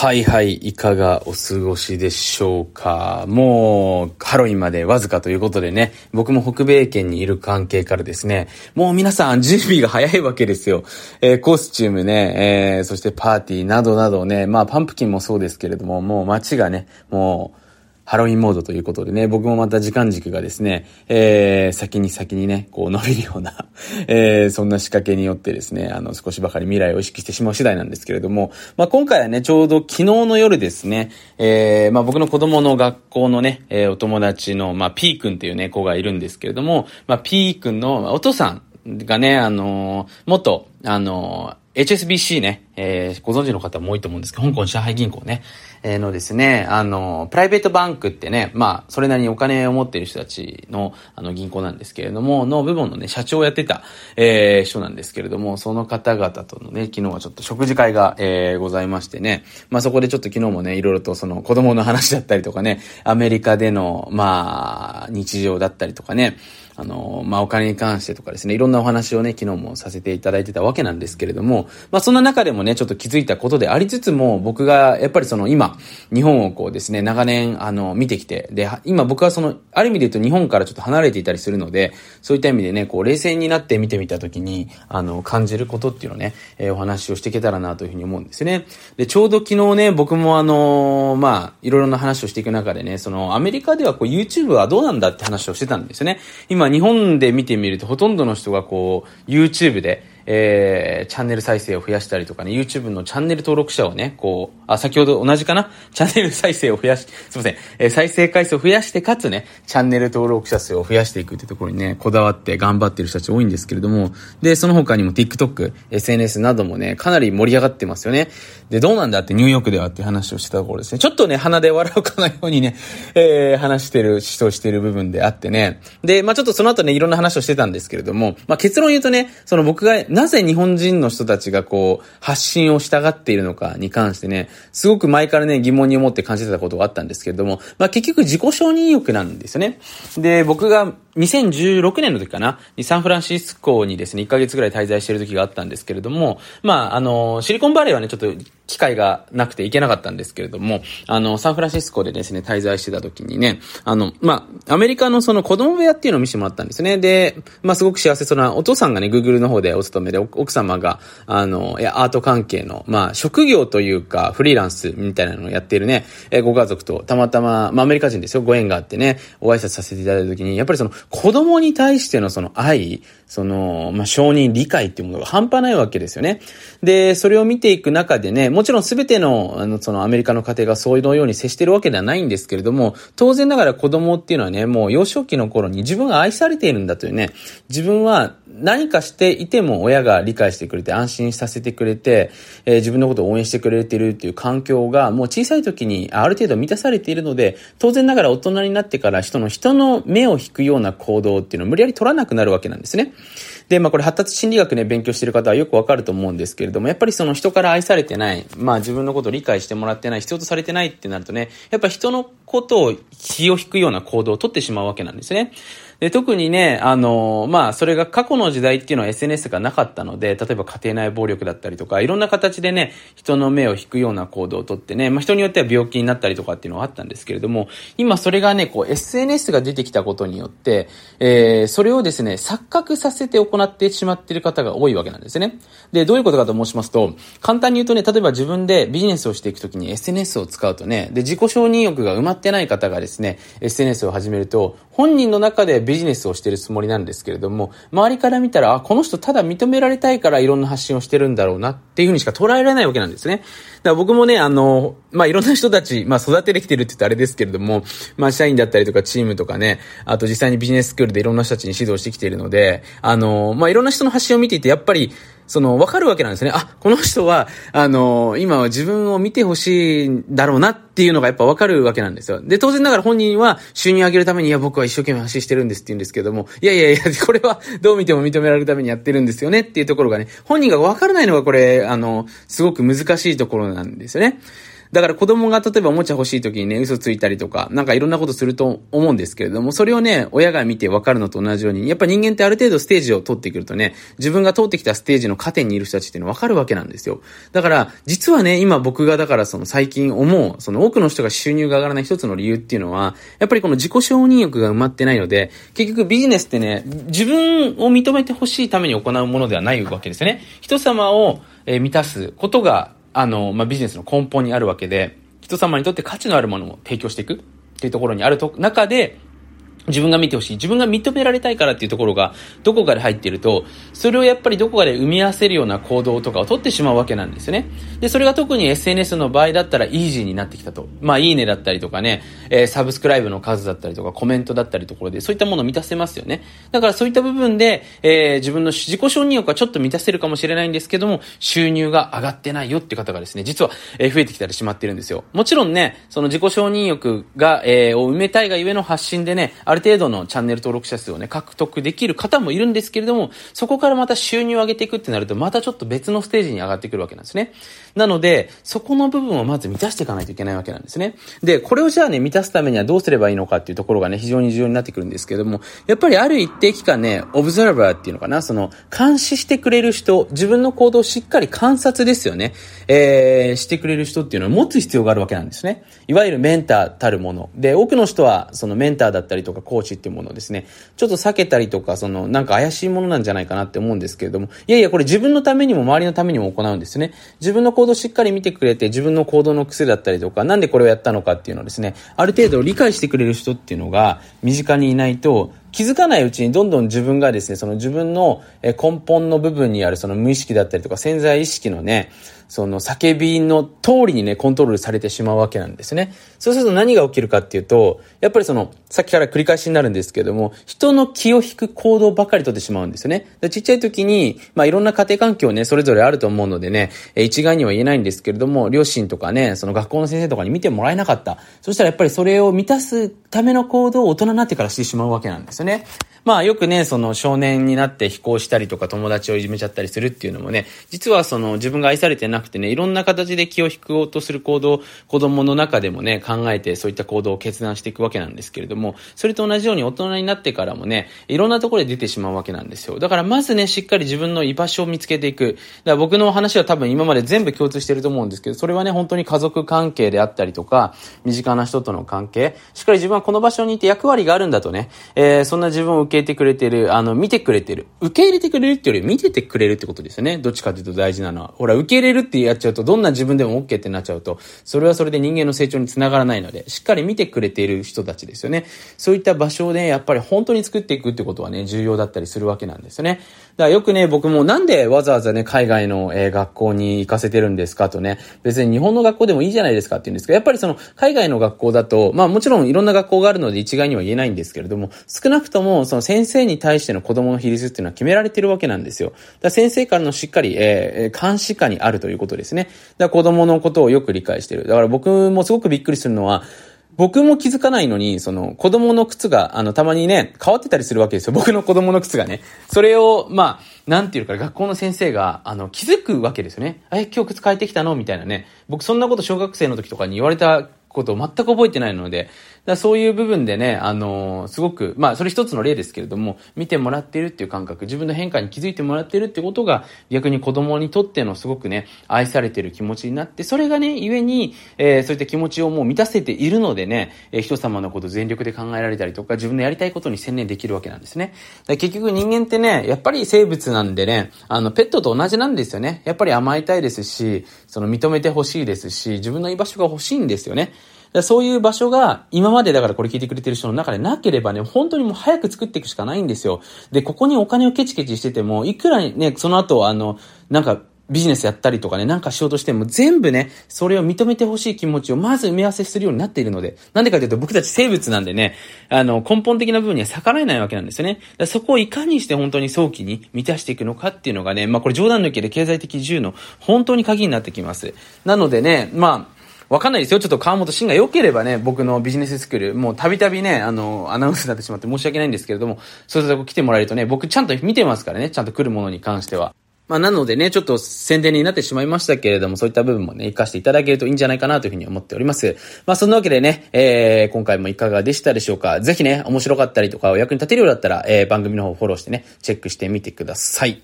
はいはい、いかがお過ごしでしょうか。もう、ハロウィンまでわずかということでね、僕も北米圏にいる関係からですね、もう皆さん準備が早いわけですよ。えー、コスチュームね、えー、そしてパーティーなどなどね、まあパンプキンもそうですけれども、もう街がね、もう、ハロウィンモードということでね、僕もまた時間軸がですね、えー、先に先にね、こう伸びるような えー、そんな仕掛けによってですね、あの、少しばかり未来を意識してしまう次第なんですけれども、まあ、今回はね、ちょうど昨日の夜ですね、えー、まあ、僕の子供の学校のね、えー、お友達の、まあ、P 君っていうね、子がいるんですけれども、まあ、P 君のお父さんがね、あのー、元、あのー、HSBC ね、えー、ご存知の方も多いと思うんですけど、香港上海銀行ね、えー、のですね、あの、プライベートバンクってね、まあ、それなりにお金を持っている人たちの、あの、銀行なんですけれども、の部門のね、社長をやってた、えー、人なんですけれども、その方々とのね、昨日はちょっと食事会が、えー、ございましてね、まあ、そこでちょっと昨日もね、いろいろとその子供の話だったりとかね、アメリカでの、まあ、日常だったりとかね、あの、まあ、お金に関してとかですね、いろんなお話をね、昨日もさせていただいてたわけなんですけれども、まあ、そんな中でもね、ちょっと気づいたことでありつつも、僕がやっぱりその今、日本をこうですね、長年、あの、見てきて、で、今僕はその、ある意味で言うと日本からちょっと離れていたりするので、そういった意味でね、こう、冷静になって見てみたときに、あの、感じることっていうのをね、えー、お話をしていけたらなというふうに思うんですね。で、ちょうど昨日ね、僕もあのまあ、いろいろな話をしていく中でね、その、アメリカではこう、YouTube はどうなんだって話をしてたんですよね。今、日本で見てみると、ほとんどの人がこう、YouTube で、えー、チャンネル再生を増やしたりとかね、YouTube のチャンネル登録者をね、こう、あ、先ほど同じかな？チャンネル再生を増やし、すいません、えー、再生回数を増やして、かつね、チャンネル登録者数を増やしていくってところにね、こだわって頑張ってる人たち多いんですけれども、で、その他にも TikTok、SNS などもね、かなり盛り上がってますよね。で、どうなんだってニューヨークではって話をしてたところですね。ちょっとね、鼻で笑うかのようにね、えー、話してる、主張してる部分であってね。で、まあちょっとその後ね、いろんな話をしてたんですけれども、まあ結論言うとね、その僕が、なぜ日本人の人たちがこう、発信をしたがっているのかに関してね、すごく前からね、疑問に思って感じてたことがあったんですけれども、まあ結局自己承認欲なんですよね。で、僕が2016年の時かな、にサンフランシスコにですね、1ヶ月ぐらい滞在してる時があったんですけれども、まあ、あの、シリコンバレーはね、ちょっと機会がなくて行けなかったんですけれども、あの、サンフランシスコでですね、滞在してた時にね、あの、まあ、アメリカのその子供部屋っていうのを見せてもらったんですね。で、まあ、すごく幸せそうな、お父さんがね、Google の方でお勤めで、奥様が、あの、いや、アート関係の、まあ、職業というか、フリーランスみたいなのをやっているね、えご家族と、たまたま、まあ、アメリカ人ですよ、ご縁があってね、ご挨拶させていただいた時に、やっぱりその、子供に対してのその愛、その、まあ、承認、理解っていうものが半端ないわけですよね。で、それを見ていく中でね、もちろん全てのあの、そのアメリカの家庭がそういうように接してるわけではないんですけれども、当然ながら子供っていうのはね、もう幼少期の頃に自分が愛されているんだというね、自分は何かしていても親が理解してくれて安心させてくれて、えー、自分のことを応援してくれてるっていう環境がもう小さい時にある程度満たされているので、当然ながら大人になってから人の人の目を引くような行動っていうのを無理やり取らなくなるわけなんですね。で、まあこれ発達心理学ね、勉強してる方はよくわかると思うんですけれども、やっぱりその人から愛されてない、まあ自分のことを理解してもらってない、必要とされてないってなるとね、やっぱ人のことを気を引くような行動をとってしまうわけなんですね。で、特にね、あの、まあ、それが過去の時代っていうのは SNS がなかったので、例えば家庭内暴力だったりとか、いろんな形でね、人の目を引くような行動をとってね、まあ、人によっては病気になったりとかっていうのはあったんですけれども、今それがね、こう、SNS が出てきたことによって、えー、それをですね、錯覚させて行ってしまっている方が多いわけなんですね。で、どういうことかと申しますと、簡単に言うとね、例えば自分でビジネスをしていくときに SNS を使うとね、で、自己承認欲が埋まってない方がですね、SNS を始めると、本人の中でビジネスをしてるつもりなんですけれども、周りから見たら、あ、この人ただ認められたいからいろんな発信をしてるんだろうなっていうふうにしか捉えられないわけなんですね。だから僕もね、あの、まあ、いろんな人たち、まあ、育ててきてるって言ったらあれですけれども、まあ、社員だったりとかチームとかね、あと実際にビジネススクールでいろんな人たちに指導してきているので、あの、まあ、いろんな人の発信を見ていて、やっぱり、その、わかるわけなんですね。あ、この人は、あの、今は自分を見てほしいんだろうなっていうのがやっぱわかるわけなんですよ。で、当然ながら本人は収入上げるために、いや、僕は一生懸命発信してるんですって言うんですけども、いやいやいや、これはどう見ても認められるためにやってるんですよねっていうところがね、本人がわからないのがこれ、あの、すごく難しいところなんですよね。だから子供が例えばおもちゃ欲しい時にね、嘘ついたりとか、なんかいろんなことすると思うんですけれども、それをね、親が見て分かるのと同じように、やっぱ人間ってある程度ステージを通ってくるとね、自分が通ってきたステージの加点にいる人たちっていうのは分かるわけなんですよ。だから、実はね、今僕がだからその最近思う、その多くの人が収入が上がらない一つの理由っていうのは、やっぱりこの自己承認欲が埋まってないので、結局ビジネスってね、自分を認めてほしいために行うものではないわけですよね。人様を、え満たすことがあの、まあ、ビジネスの根本にあるわけで、人様にとって価値のあるものを提供していくっていうところにあると、中で、自分が見てほしい。自分が認められたいからっていうところがどこかで入っていると、それをやっぱりどこかで生み合わせるような行動とかを取ってしまうわけなんですよね。で、それが特に SNS の場合だったらイージーになってきたと。まあ、いいねだったりとかね、えー、サブスクライブの数だったりとか、コメントだったりところで、そういったものを満たせますよね。だからそういった部分で、えー、自分の自己承認欲はちょっと満たせるかもしれないんですけども、収入が上がってないよって方がですね、実は、えー、増えてきたりしまってるんですよ。もちろんね、その自己承認欲が、えー、を埋めたいがゆえの発信でね、ある程度のチャンネル登録者数をね、獲得できる方もいるんですけれども、そこからまた収入を上げていくってなると、またちょっと別のステージに上がってくるわけなんですね。なので、そこの部分をまず満たしていかないといけないわけなんですね。で、これをじゃあね、満たすためにはどうすればいいのかっていうところがね、非常に重要になってくるんですけれども、やっぱりある一定期間ね、オブザーバーっていうのかな、その、監視してくれる人、自分の行動をしっかり観察ですよね、えー、してくれる人っていうのを持つ必要があるわけなんですね。いわゆるメンターたるもの。で、多くの人は、そのメンターだったりとかコーチっていうものをですね、ちょっと避けたりとか、その、なんか怪しいものなんじゃないかなって思うんですけれども、いやいや、これ自分のためにも周りのためにも行うんですね。自分の行動をしっかり見てくれて、自分の行動の癖だったりとか、なんでこれをやったのかっていうのをですね、ある程度理解してくれる人っていうのが身近にいないと、気づかないうちにどんどん自分がですね、その自分の根本の部分にあるその無意識だったりとか潜在意識のね、その叫びの通りにね、コントロールされてしまうわけなんですね。そうすると何が起きるかっていうと、やっぱりその、さっきから繰り返しになるんですけども、人の気を引く行動ばかりとってしまうんですよね。ちっちゃい時に、まあいろんな家庭環境ね、それぞれあると思うのでね、一概には言えないんですけれども、両親とかね、その学校の先生とかに見てもらえなかった。そしたらやっぱりそれを満たすための行動を大人になってからしてしまうわけなんですよね。まあよくね、その少年になって非行したりとか友達をいじめちゃったりするっていうのもね、実はその自分が愛されてなくてね、いろんな形で気を引こうとする行動、子供の中でもね、考えてそういった行動を決断していくわけなんですけれども、それと同じように大人になってからもね、いろんなところで出てしまうわけなんですよ。だからまずね、しっかり自分の居場所を見つけていく。だから僕の話は多分今まで全部共通してると思うんですけど、それはね、本当に家族関係であったりとか、身近な人との関係、しっかり自分はこの場所にいて役割があるんだとね、えー、そんな自分を受け入れてくれてるあの、見てくれてる。受け入れてくれるっていうより見ててくれるってことですよね。どっちかというと大事なのは。ほら、受け入れるってやっちゃうと、どんな自分でも OK ってなっちゃうと、それはそれで人間の成長につながらないので、しっかり見てくれている人たちですよね。そういった場所で、やっぱり本当に作っていくってことはね、重要だったりするわけなんですよね。だからよくね、僕もなんでわざわざね、海外の、えー、学校に行かせてるんですかとね、別に日本の学校でもいいじゃないですかって言うんですけど、やっぱりその、海外の学校だと、まあもちろんいろんな学校があるので一概には言えないんですけれども、少なくともその先生に対しての子供の比率っていうのは決められてるわけなんですよ。だ先生からのしっかり、えー、監視下にあるということですね。だ子供のことをよく理解してる。だから僕もすごくびっくりするのは、僕も気づかないのに、その、子供の靴が、あの、たまにね、変わってたりするわけですよ。僕の子供の靴がね。それを、まあ、なんていうか、学校の先生が、あの、気づくわけですよね。え、今日靴変えてきたの？みたいなね。僕そんなこと小学生の時とかに言われたことを全く覚えてないので、だそういう部分でね、あのー、すごく、まあ、それ一つの例ですけれども、見てもらっているっていう感覚、自分の変化に気づいてもらっているってことが、逆に子供にとってのすごくね、愛されてる気持ちになって、それがね、ゆえに、えー、そういった気持ちをもう満たせているのでね、えー、人様のこと全力で考えられたりとか、自分のやりたいことに専念できるわけなんですね。結局人間ってね、やっぱり生物なんでね、あの、ペットと同じなんですよね。やっぱり甘えたいですし、その認めてほしいですし、自分の居場所が欲しいんですよね。そういう場所が今までだからこれ聞いてくれてる人の中でなければね、本当にもう早く作っていくしかないんですよ。で、ここにお金をケチケチしてても、いくらね、その後、あの、なんか、ビジネスやったりとかね、なんかしようとしても全部ね、それを認めてほしい気持ちをまず埋め合わせするようになっているので、なんでかというと僕たち生物なんでね、あの、根本的な部分には逆らえないわけなんですよね。そこをいかにして本当に早期に満たしていくのかっていうのがね、まあこれ冗談抜きで経済的自由の本当に鍵になってきます。なのでね、まあ、わかんないですよ。ちょっと川本慎が良ければね、僕のビジネススクール、もうたびたびね、あの、アナウンスになってしまって申し訳ないんですけれども、そういうとこ来てもらえるとね、僕ちゃんと見てますからね、ちゃんと来るものに関しては。まあ、なのでね、ちょっと宣伝になってしまいましたけれども、そういった部分もね、活かしていただけるといいんじゃないかなというふうに思っております。まあ、そんなわけでね、えー、今回もいかがでしたでしょうか。ぜひね、面白かったりとか、お役に立てるようだったら、えー、番組の方をフォローしてね、チェックしてみてください。